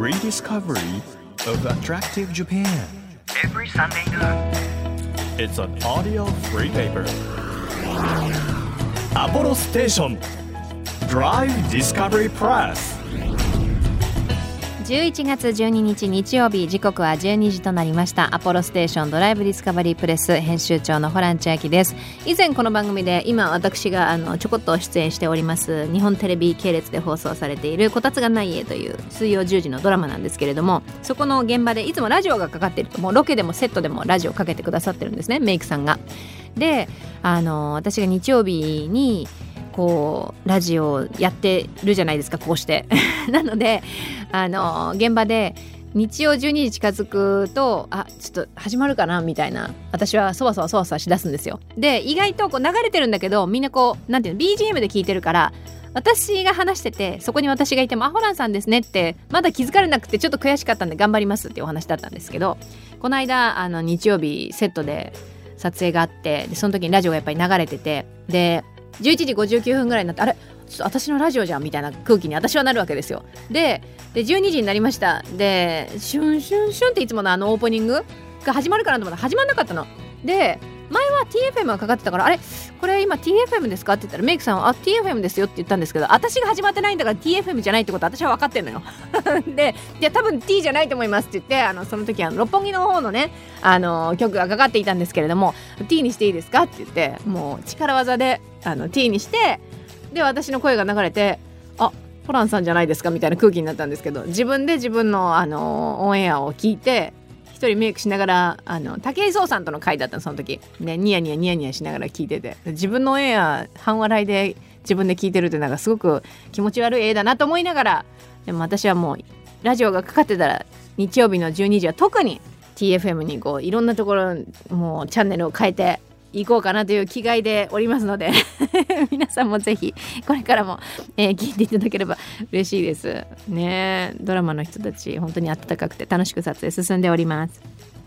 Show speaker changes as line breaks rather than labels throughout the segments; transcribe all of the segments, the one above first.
rediscovery of attractive Japan.
every Sunday noon.
It's an audio free paper. Apollo Station Drive Discovery Press.
11月12日日曜日時刻は12時となりました。アポロステーションドライブディスカバリープレス編集長のホラン千秋です。以前この番組で今私があのちょこっと出演しております日本テレビ系列で放送されているこたつがない家という水曜10時のドラマなんですけれどもそこの現場でいつもラジオがかかっているともうロケでもセットでもラジオかけてくださってるんですねメイクさんが。であの私が日曜日にこうラジオやってるじゃないですかこうして。なのであの現場で日曜12時近づくとあちょっと始まるかなみたいな。私はそわそわそわそわしだすんですよ。で意外とこう流れてるんだけどみんなこうなんていうの BGM で聞いてるから私が話しててそこに私がいても「あホランさんですね」ってまだ気づかれなくてちょっと悔しかったんで頑張りますっていうお話だったんですけどこの間あの日曜日セットで撮影があってでその時にラジオがやっぱり流れててで11時59分ぐらいになってあれ？私のラジオじゃんみたいな空気に私はなるわけですよ。でで12時になりました。でシュンシュンシュンっていつものあのオープニングが始まるかなと思った。ら始まんなかったの。で TFM がかかってたから。あれ？これ今 TFM ですか？って言ったらメイクさんはあ TFM ですよって言ったんですけど私が始まってないんだから TFM じゃないってこと私は分かってんのよ。でいや多分 T じゃないと思いますって言ってあのその時あの六本木の方のねあの曲がかかっていたんですけれども T にしていいですか？って言ってもう力技であの T にしてで私の声が流れてあホランさんじゃないですか？みたいな空気になったんですけど自分で自分のあのオンエアを聞いて一人メイクしながらあの武井壮さんとの会だったのその時。ねニヤニヤニヤニヤしながら聞いてて。自分の絵や半笑いで自分で聞いてるってなんかすごく気持ち悪い絵だなと思いながらでも私はもうラジオがかかってたら日曜日の12時は特に TFM にこういろんなところもうチャンネルを変えて行こうかなという気概でおりますので 皆さんもぜひこれからも、えー聞いていただければ嬉しいです。ねドラマの人たち本当に温かくて楽しく撮影進んでおります。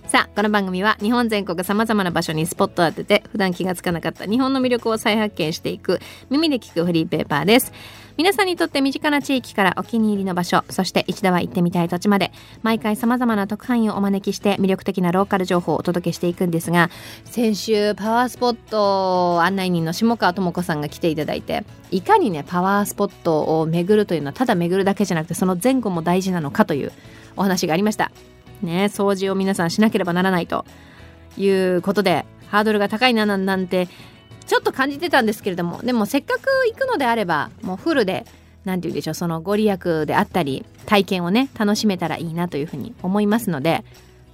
さあこの番組は日本全国さまざまな場所にスポットを当てて普段気がつかなかった日本の魅力を再発見していく耳で聞くフリーペーパーです。皆さんにとって身近な地域からお気に入りの場所そして一度は行ってみたい土地まで毎回さまざまな特派員をお招きして魅力的なローカル情報をお届けしていくんですが先週パワースポット案内人の下川智子さんが来ていただいていかにねパワースポットを巡るというのはただ巡るだけじゃなくてその前後も大事なのかというお話がありました。ね掃除を皆さんしなければならないということでハードルが高いななんなんてちょっと感じてたんですけれどもでもせっかく行くのであればもうフルで何て言うんでしょうそのご利益であったり体験をね楽しめたらいいなというふうに思いますので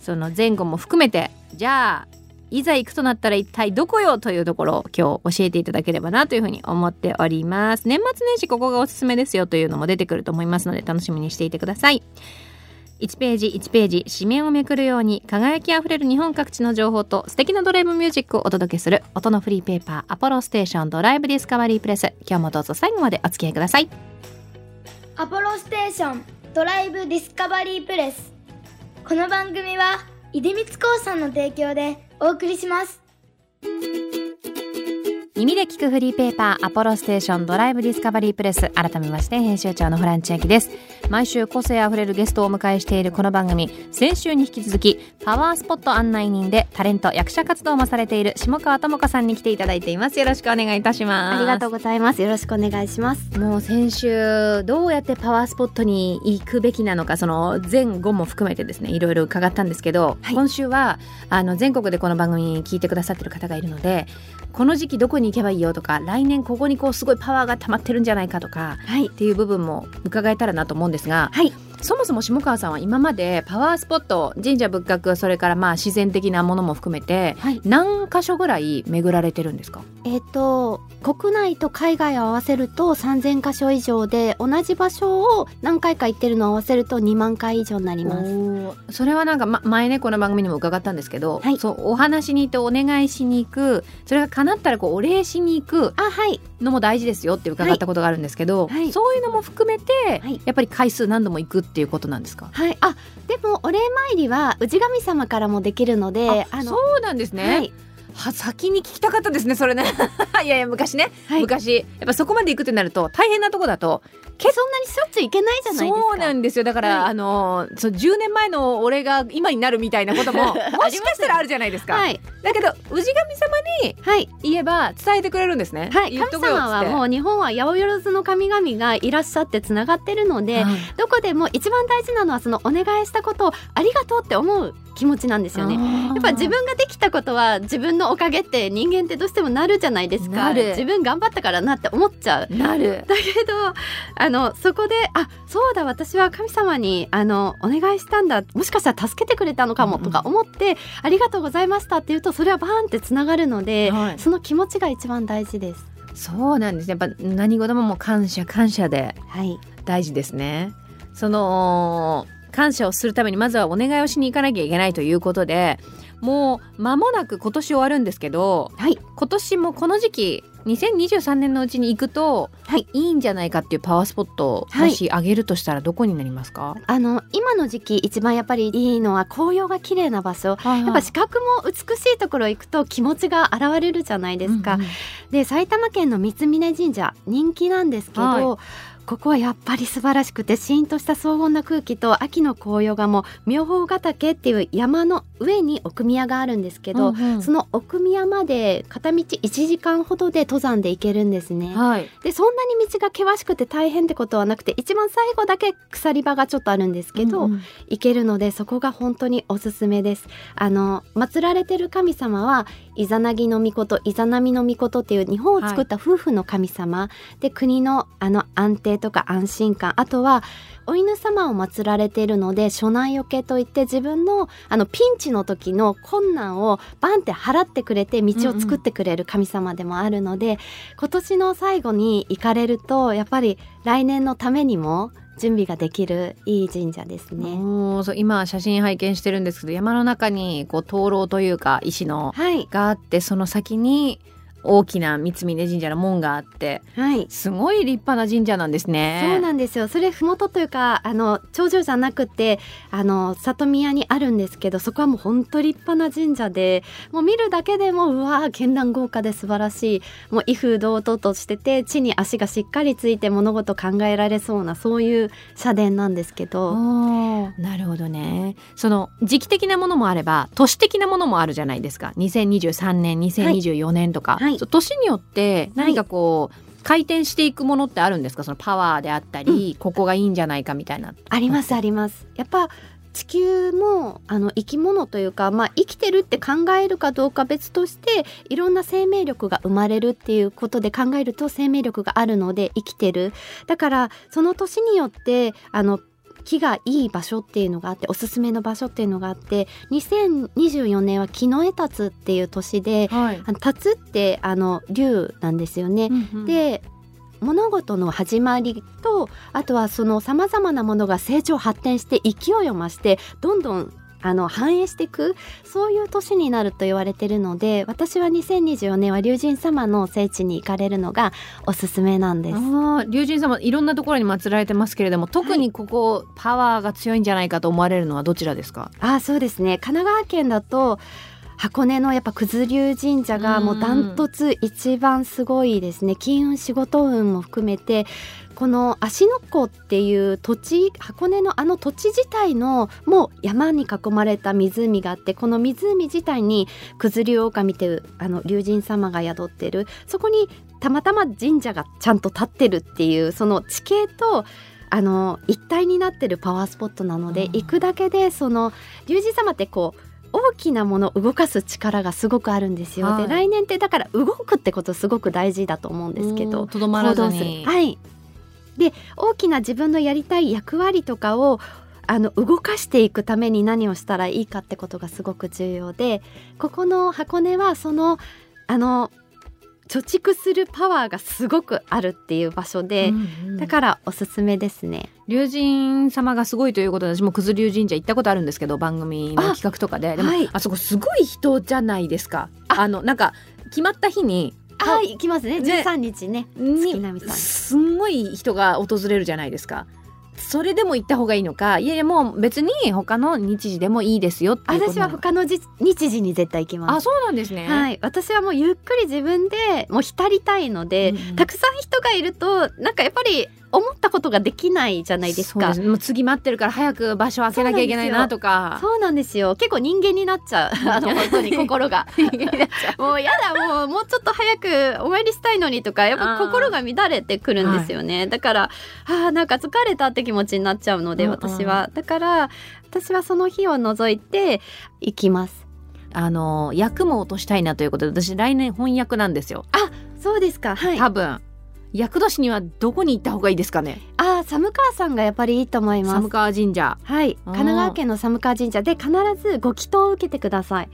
その前後も含めてじゃあいざ行くとなったら一体どこよというところを今日教えていただければなというふうに思っております。年末年始ここがおすすめですよというのも出てくると思いますので楽しみにしていてください。1ページ1ページ紙面をめくるように輝きあふれる日本各地の情報と素敵なドライブミュージックをお届けする音のフリーペーパーアポロステーションドライブディスカバリープレス。今日もどうぞ最後までお付き合いください。
アポロステーションドライブディスカバリープレス。この番組は出光興産の提供でお送りします。
耳で聞くフリーペーパーアポロステーションドライブディスカバリープレス改めまして編集長のホラン千秋です毎週個性あふれるゲストをお迎えしているこの番組先週に引き続きパワースポット案内人でタレント役者活動もされている下川智子さんに来ていただいていますよろしくお願いいたします
ありがとうございます。よろしくお願いします。
もう先週どうやってパワースポットに行くべきなのかその前後も含めてですねいろいろ伺ったんですけど、
はい
今週はあの全国でこの番組聞いてくださってる方がいるのでこの時期どこに行けばいいよとか来年ここにこうすごいパワーが溜まってるんじゃないかとか
はい。
っていう部分も伺えたらなと思うんですが、
はい
そもそも下川さんは今までパワースポット神社仏閣それからまあ自然的なものも含めて
はい。
何箇所ぐらい巡られてるんですか？
えっ、と国内と海外を合わせると3000箇所以上で同じ場所を何回か行ってるのを合わせると2万回以上になります。
それはなんか、ま、前ねこの番組にも伺ったんですけど、
はい。
そうお話に行ってお願いしに行くそれが叶ったらこうお礼しに行く
あはい。
のも大事ですよって伺ったことがあるんですけど、
はい。
そういうのも含めて、
はい。
やっぱり回数何度も行くっていうことなんですか？
はい。あでもお礼参りは氏神様からもできるの
あそうなんですね、
はい
は先に聞きたかったですねそれね。いやいや昔ね、
はい。
昔。やっぱそこまで行くってなると大変なとこだと
そんなにしょっちゅう行けないじゃないですか。
そうなんですよ。だから、
はい。
あのそう10年前の俺が今になるみたいなことも もしかしたらあるじゃないですか。
はい。
だけど氏神様に
はい。
言えば伝えてくれるんですね。
はい、神様はもう日本は八百万の神々がいらっしゃってつながってるので、
はい。
どこでも一番大事なのはそのお願いしたことをありがとうって思う気持ちなんですよね。やっぱ自分ができたことは自分のおかげって人間ってどうしてもなるじゃないですか。自分頑張ったからなって思っちゃう。
なる。
だけどあのそこであそうだ私は神様にあのお願いしたんだ。もしかしたら助けてくれたのかもとか思って、ありがとうございましたって言うとそれはバーンってつながるので、
はい。
その気持ちが一番大事です。
そうなんですね。やっぱ何事ももう感謝感謝で
はい、
大事ですね。その感謝をするためにまずはお願いをしに行かなきゃいけないということでもう間もなく今年終わるんですけど
はい、
今年もこの時期2023年のうちに行くと、
はい、
いいんじゃないかっていうパワースポットを
はい。
もしあげるとしたらどこになりますか、
あの今の時期一番やっぱりいいのは紅葉が綺麗な場所。
や
やっぱ視覚も美しいところ行くと気持ちが現れるじゃないですか。で埼玉県の三峯神社人気なんですけど、
は
ここはやっぱり素晴らしくてシーンとした荘厳な空気と秋の紅葉がもう妙法ヶ岳っていう山の上に奥宮があるんですけど、その奥宮まで片道1時間ほどで登山で行けるんですね。
はい
でそんなに道が険しくて大変ってことはなくて一番最後だけ鎖場がちょっとあるんですけど、
うんうん
行けるのでそこが本当におすすめです。あの祀られてる神様はイザナギの御事イザナミの御事っていう日本を作った夫婦の神様、で国のあの安定とか安心感あとはお犬様を祀られているので所難よけといって自分のあのピンチの時の困難をバンって払ってくれて道を作ってくれる神様でもあるので、今年の最後に行かれるとやっぱり来年のためにも準備ができるいい神社ですね。
そう今写真拝見してるんですけど山の中にこう灯籠というか石の
はい、
があってその先に大きな三峯神社の門があって
はい、
すごい立派な神社なんですね。
そうなんですよ。それ麓というかあの頂上じゃなくてあの里宮にあるんですけど、そこはもう本当立派な神社で、もう見るだけでもうわー絢爛豪華で素晴らしい、もう威風堂々としてて地に足がしっかりついて物事考えられそうなそういう社殿なんですけど、
なるほどね。その時期的なものもあれば都市的なものもあるじゃないですか。2023年2024年とか、
はい
そう年によって何かこう、回転していくものってあるんですか？そのパワーであったり、ここがいいんじゃないかみたいな。
ありますあります。やっぱ地球もあの生き物というか、まあ、生きてるって考えるかどうか別としていろんな生命力が生まれるっていうことで考えると生命力があるので生きてる。だからその年によってあの木がいい場所っていうのがあっておすすめの場所っていうのがあって2024年は木の絵立つっていう年で
はい
あの立つってあの竜なんですよね。で物事の始まりとあとはそのさまざまなものが成長発展して勢いを増してどんどんあの反映していくそういう年になると言われてるので私は2024年は龍神様の聖地に行かれるのがおすすめなんです。
龍神様いろんなところに祀られてますけれども特にここ、パワーが強いんじゃないかと思われるのはどちらですか？
あそうですね。神奈川県だと箱根のやっぱ九頭龍神社がもうダントツ一番すごいですね。金運仕事運も含めてこの芦ノ湖っていう土地箱根のあの土地自体のもう山に囲まれた湖があってこの湖自体に九頭龍狼っていうあの龍神様が宿ってる。そこにたまたま神社がちゃんと立ってるっていうその地形とあの一体になってるパワースポットなので、
うん。
行くだけでその龍神様ってこう大きなものを動かす力がすごくあるんですよ。
はい
で来年ってだから動くってことすごく大事だと思うんですけど
とどまらずに、
はい。で大きな自分のやりたい役割とかをあの動かしていくために何をしたらいいかってことがすごく重要でここの箱根はそのあの貯蓄するパワーがすごくあるっていう場所で、だからおすすめですね。
龍神様がすごいということで私も九頭龍神社行ったことあるんですけど番組の企画とかで。でも、
はい。
あそこすごい人じゃないですか。あ。のなんか決まった日に
はい、行きますね。
ね。
13日ね。
にすんごい人が訪れるじゃないですかそれでも行った方がいいのかいやいやもう別に他の日時でもいいですよって
私は他のじ日時に絶対行きます。
あそうなんですね、
はい、私はもうゆっくり自分でもう浸りたいので、
うんうん。
たくさん人がいるとなんかやっぱり思ったことができないじゃないですか。
そうもう次待ってるから早く場所開けなきゃいけないなとか。
そうなんですよ。結構人間になっちゃう。あの本当に心が。もうやだもうもうちょっと早くお参りしたいのにとかやっぱ心が乱れてくるんですよね、だからあーなんか疲れたって気持ちになっちゃうので
うんうん。
私は。だから私はその日を除いて行きます。
あの役も落としたいなということで私来年翻訳なんですよ。
そうですか。はい。
多分役年にはどこに行った方がいいですかね？
あー寒川さんがやっぱりいいと思います。
寒川神社。
はい。神奈川県の寒川神社。で必ずご祈祷を受けてください。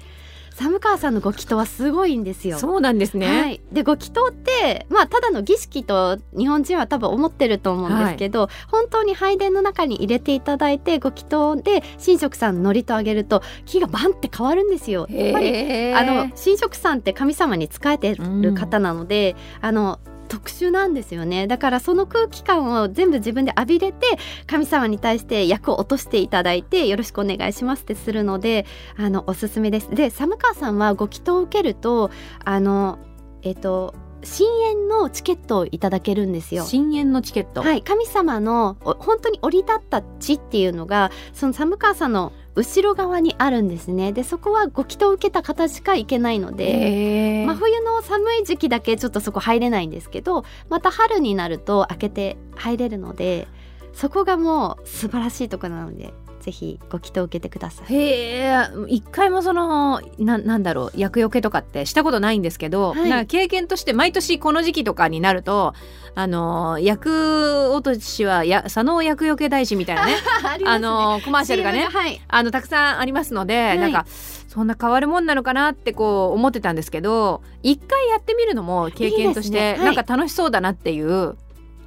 寒川さんのご祈祷はすごいんですよ。
そうなんですね、
はい、でご祈祷ってまあただの儀式と日本人は多分思ってると思うんですけど、本当に拝殿の中に入れていただいてご祈祷で神職さんの祝詞をあげると気がバンって変わるんですよ。やっぱりあの神職さんって神様に仕えてる方なので、あの特殊なんですよね。だからその空気感を全部自分で浴びれて神様に対して役を落としていただいてよろしくお願いしますってするのであのおすすめです。で寒川さんはご祈祷を受けるとあのえっ、と深淵のチケットをいただけるんですよ。
深淵のチケット、
はい、神様のお本当に降り立った地っていうのがその寒川さんの後ろ側にあるんですね。でそこはご祈祷を受けた方しか行けないので、真冬の寒い時期だけちょっとそこ入れないんですけどまた春になると開けて入れるのでそこがもう素晴らしいところなのでぜひご祈祷を受けてください。
へえ一回もそのななんだろう厄除けとかってしたことないんですけど、
はい。
なんか経験として毎年この時期とかになるとあの厄落としはや佐野厄除け大師みたいなね
あり
あのコマーシャルがね
はい。
あのたくさんありますので、
い。
なんかそんな変わるもんなのかなってこう思ってたんですけど一回やってみるのも経験として
いね。はい。
なんか楽しそうだなっていう、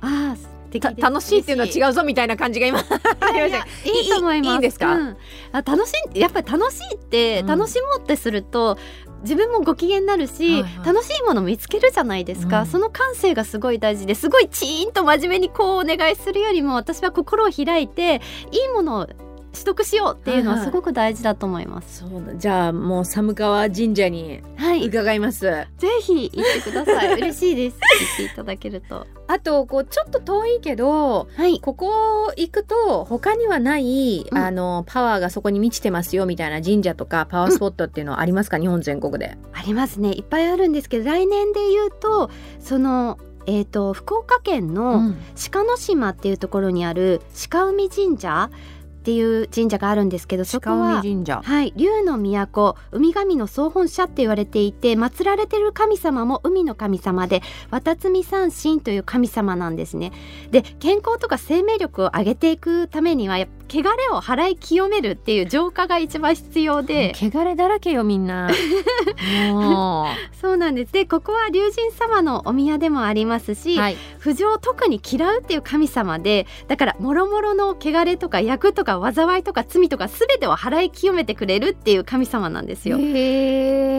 あー素敵
た
です
楽しいっていうのは違うぞみたいな感じが今ありました
いやいいと思います。
いいいいですか？
うん。あ楽しいやっぱり楽しいって、
うん。
楽しもうってすると自分もご機嫌になるし、
はいはい。
楽しいもの見つけるじゃないですか、
うん。
その感性がすごい大事ですごいチーンと真面目にこうお願いするよりも私は心を開いていいものを取得しようっていうの
は
すごく大事だと思います。
そうだじゃあもう寒川神社に
はい、ぜ
伺います、
ひ行ってください。嬉しいです。行っていただけると。
あとこうちょっと遠いけど
はい。
ここ行くと他にはない、
うん
あのパワーがそこに満ちてますよみたいな神社とかパワースポットっていうのはありますか、日本全国で。
ありますねいっぱいあるんですけど来年で言うとそのえー、と福岡県の鹿の島っていうところにある鹿海神社っていう神社があるんですけどそこ
鹿
は
海神社。
はい、竜の都海神の総本社って言われていて祀られてる神様も海の神様で渡積三神という神様なんですねで健康とか生命力を上げていくためには汚れを払い清めるっていう浄化が一番必要で
汚れだらけよみんな。も
そうなんですでここは龍神様のお宮でもありますし、
う。はい。
不浄を特に嫌うっていう神様でだからもろもろの汚れとか役とか災いとか罪とか全てを払い清めてくれるっていう神様なんですよ。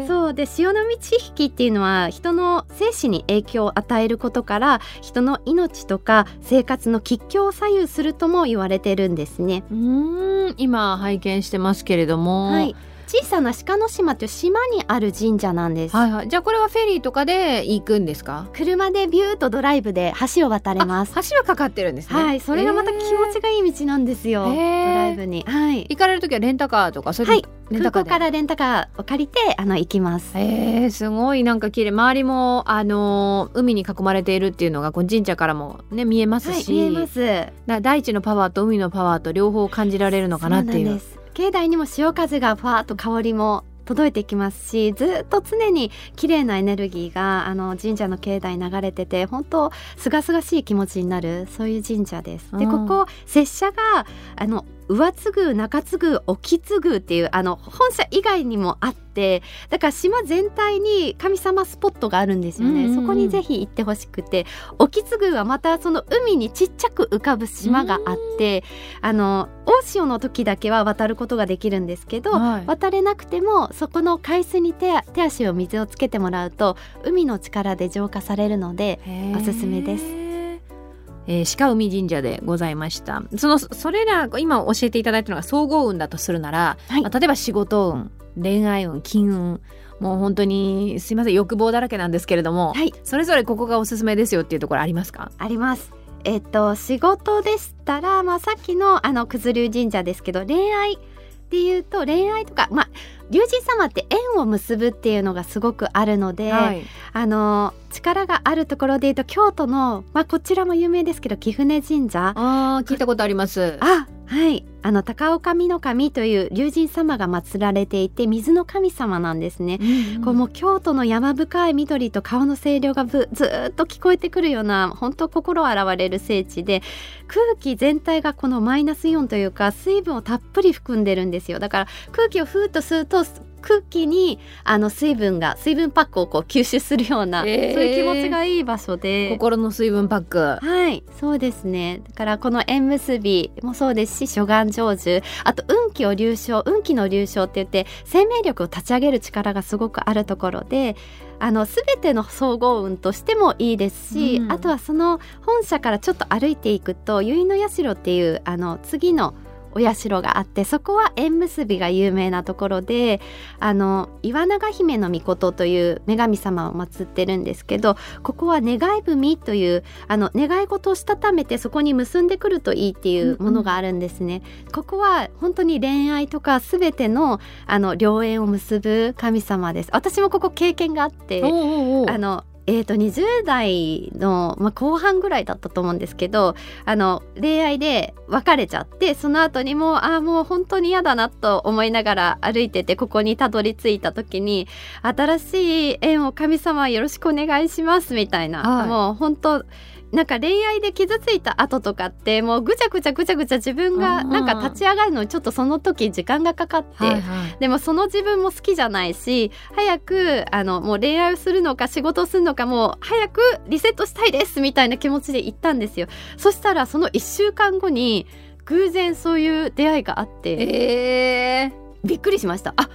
そうで潮の満ち引きっていうのは人の生死に影響を与えることから人の命とか生活の吉凶を左右するとも言われてるんですね。
うーん今拝見してますけれども。
はい、小さな鹿の島という島にある神社なんです。
はいはい。じゃあこれはフェリーとかで行くんですか？
車でビューとドライブで橋を渡れます。
あ橋はかかってるんですね。
はい、それがまた気持ちがいい道なんですよ。ドライブに。はい。
行かれる時はレンタカーとかそれ
はい
レンタカーで？
空港からレンタカーを借りてあの行きます。
えー、すごいなんか綺麗周りもあのー海に囲まれているっていうのがこう神社からもね見えます
はい、
し、
見えます。
だ大地のパワーと海のパワーと両方感じられるのかなっていう
そうなんです。境内にも潮風がふわっと香りも届いてきますしずっと常に綺麗なエネルギーがあの神社の境内に流れてて本当すがすがしい気持ちになるそういう神社です。で
うん
ここ拙者があの上津宮中津宮沖津宮っていうあの本社以外にもあってだから島全体に神様スポットがあるんですよね、
うんうんうん。
そこにぜひ行ってほしくて沖津宮はまたその海にちっちゃく浮かぶ島があってあの大潮の時だけは渡ることができるんですけど、
はい。
渡れなくてもそこの海水に手手足を水をつけてもらうと海の力で浄化されるのでおすすめです
えー、鹿海神社でございました。そのそれら今教えていただいたのが総合運だとするなら、
はい。
まあ例えば仕事運恋愛運金運もう本当にすいません欲望だらけなんですけれども、
はい。
それぞれここがおすすめですよっていうところありますか？
あります。えっと仕事でしたら、まあ、さっきのあの九頭龍神社ですけど恋愛っていうと恋愛とか、まあ、龍神様って縁を結ぶっていうのがすごくあるので、
はい。
あの力があるところでいうと京都の、まあ、こちらも有名ですけど貴船神社。
あー聞いたことあります。
あはい。あの高岡美の神という龍神様が祀られていて水の神様なんですね。こうもう京都の山深い緑と川の清涼がぶずーっと聞こえてくるような本当心洗われる聖地で空気全体がこのマイナスイオンというか水分をたっぷり含んでるんですよ。だから空気をふーっと吸うと空気にあの水分が水分パックをこう吸収するような、
えー。
そういう気持ちがいい場所で。
心の水分パック。
はいそうですね。だからこの縁結びもそうですし諸願成就。あと運気を流昇運気の流昇って言って生命力を立ち上げる力がすごくあるところであの全ての総合運としてもいいですし、
うん。
あとはその本社からちょっと歩いていくと結の社っていうあの次のお社があってそこは縁結びが有名なところであの岩永姫の御事という女神様を祀ってるんですけどここは願い文というあの願い事をしたためてそこに結んでくるといいっていうものがあるんですね。ここは本当に恋愛とかすべてのあの良縁を結ぶ神様です。私もここ経験があって。あのえー、と20代の、まあ、後半ぐらいだったと思うんですけどあの恋愛で別れちゃってその後にもうああもう本当に嫌だなと思いながら歩いててここにたどり着いた時に新しい縁を神様よろしくお願いしますみたいな、
はい。
もう本当なんか恋愛で傷ついた後とかってもうぐちゃぐちゃぐちゃぐちゃ自分がなんか立ち上がるのにちょっとその時時間がかかって、
はいはい。
でもその自分も好きじゃないし早くあのもう恋愛をするのか仕事をするのかもう早くリセットしたいですみたいな気持ちで行ったんですよ。そしたらその1週間後に偶然そういう出会いがあって。
え
びっくりしました。あ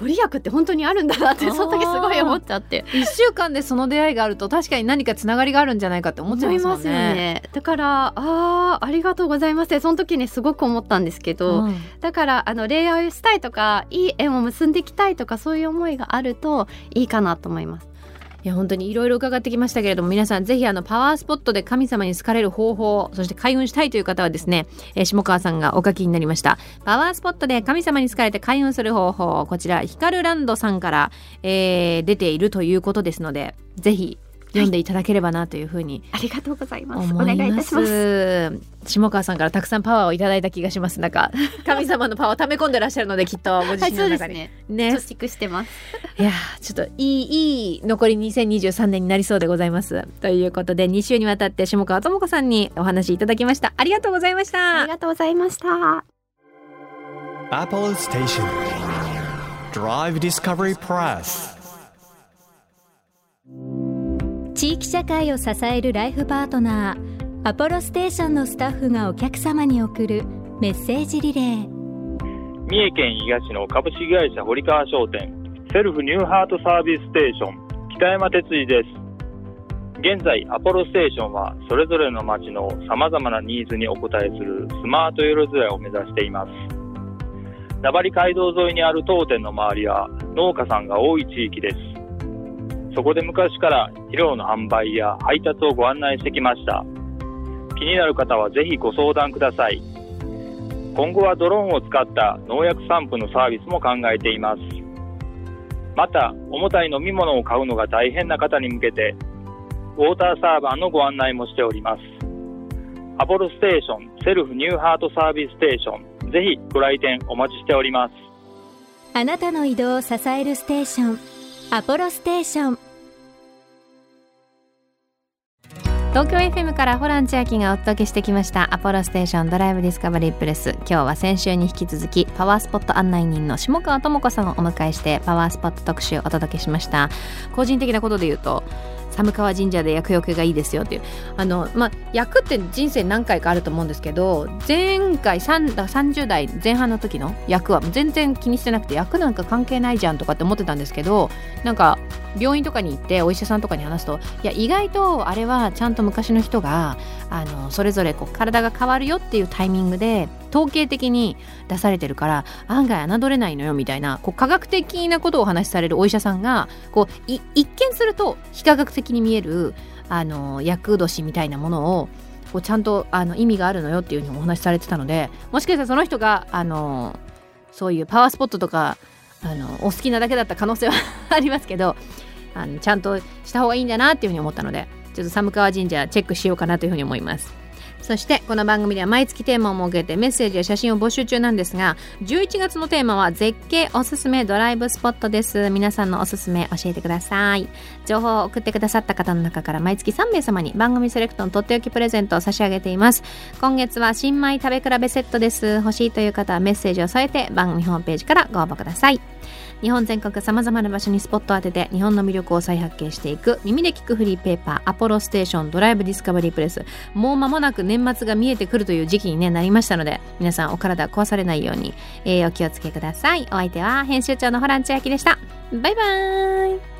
ご利益って本当にあるんだなってその時すごい思っちゃって。
ー、一週間でその出会いがあると確かに何かつながりがあるんじゃないかって思っちゃいますもんね。
よね。だからあーありがとうございます。その時ねすごく思ったんですけど、
うん。
だからあの恋愛をしたいとかいい縁を結んでいきたいとかそういう思いがあるといいかなと思います。
いや本当にいろいろ伺ってきましたけれども皆さんぜひあのパワースポットで神様に好かれる方法そして開運したいという方はですね、えー下川さんがお書きになりました。パワースポットで神様に好かれて開運する方法こちらヒカルランドさんから、えー出ているということですのでぜひ読んでいただければなというふうに
ありがとうございます。
思います
お願いいたします。
下川さんからたくさんパワーをいただいた気がしますなんか 神様のパワーを溜め込んでらっしゃるのできっとご自
はい、
身の中に、
そうですね。
ね
貯蓄してます。
いやーちょっといいいい残り2023年になりそうでございますということで2週にわたって下川智子さんにお話いただきましたありがとうございました
ありがとうございました。
Apollo Station Drive Discovery Press
地域社会を支えるライフパートナーアポロステーションのスタッフがお客様に送るメッセージリレー。
三重県伊賀市の株式会社堀川商店セルフニューハートサービスステーション北山哲司です。現在アポロステーションはそれぞれの町の様々なニーズにお応えするスマートよろずやを目指しています。名張街道沿いにある当店の周りは農家さんが多い地域です。そこで昔から肥料の販売や配達をご案内してきました。気になる方はぜひご相談ください。今後はドローンを使った農薬散布のサービスも考えています。また重たい飲み物を買うのが大変な方に向けてウォーターサーバーのご案内もしております。アポロステーションセルフニューハートサービスステーションぜひご来店お待ちしております。
あなたの移動を支えるステーションアポロステーション。
東京 FM からホラン千秋がお届けしてきましたアポロステーションドライブディスカバリープレス。今日は先週に引き続きパワースポット案内人の下川智子さんをお迎えしてパワースポット特集をお届けしました。個人的なことで言うと寒川神社で厄除けがいいですよっていう。あのまあ役って人生何回かあると思うんですけど前回3だ30代前半の時の役は全然気にしてなくて役なんか関係ないじゃんとかって思ってたんですけどなんか病院とかに行ってお医者さんとかに話すといや意外とあれはちゃんと昔の人があのそれぞれこう体が変わるよっていうタイミングで統計的に出されてるから案外侮れないのよみたいなこう科学的なことをお話しされるお医者さんがこう一見すると非科学的に見えるあの厄年みたいなものをこうちゃんとあの意味があるのよっていうふうにお話しされてたのでもしかしたらその人があのそういうパワースポットとかあのお好きなだけだった可能性はありますけどあのちゃんとした方がいいんだなっていうふうに思ったのでちょっと寒川神社チェックしようかなというふうに思います。そしてこの番組では毎月テーマを設けてメッセージや写真を募集中なんですが11月のテーマは絶景おすすめドライブスポットです。皆さんのおすすめ教えてください。情報を送ってくださった方の中から毎月3名様に番組セレクトのとっておきプレゼントを差し上げています。今月は新米食べ比べセットです。欲しいという方はメッセージを添えて番組ホームページからご応募ください。日本全国さまざまな場所にスポットを当てて日本の魅力を再発見していく耳で聞くフリーペーパーアポロステーションドライブディスカバリープレス。もう間もなく年末が見えてくるという時期に、ね、なりましたので皆さんお体壊されないように、えー、お気をつけください。お相手は編集長のホラン千秋でした。バイバーイ。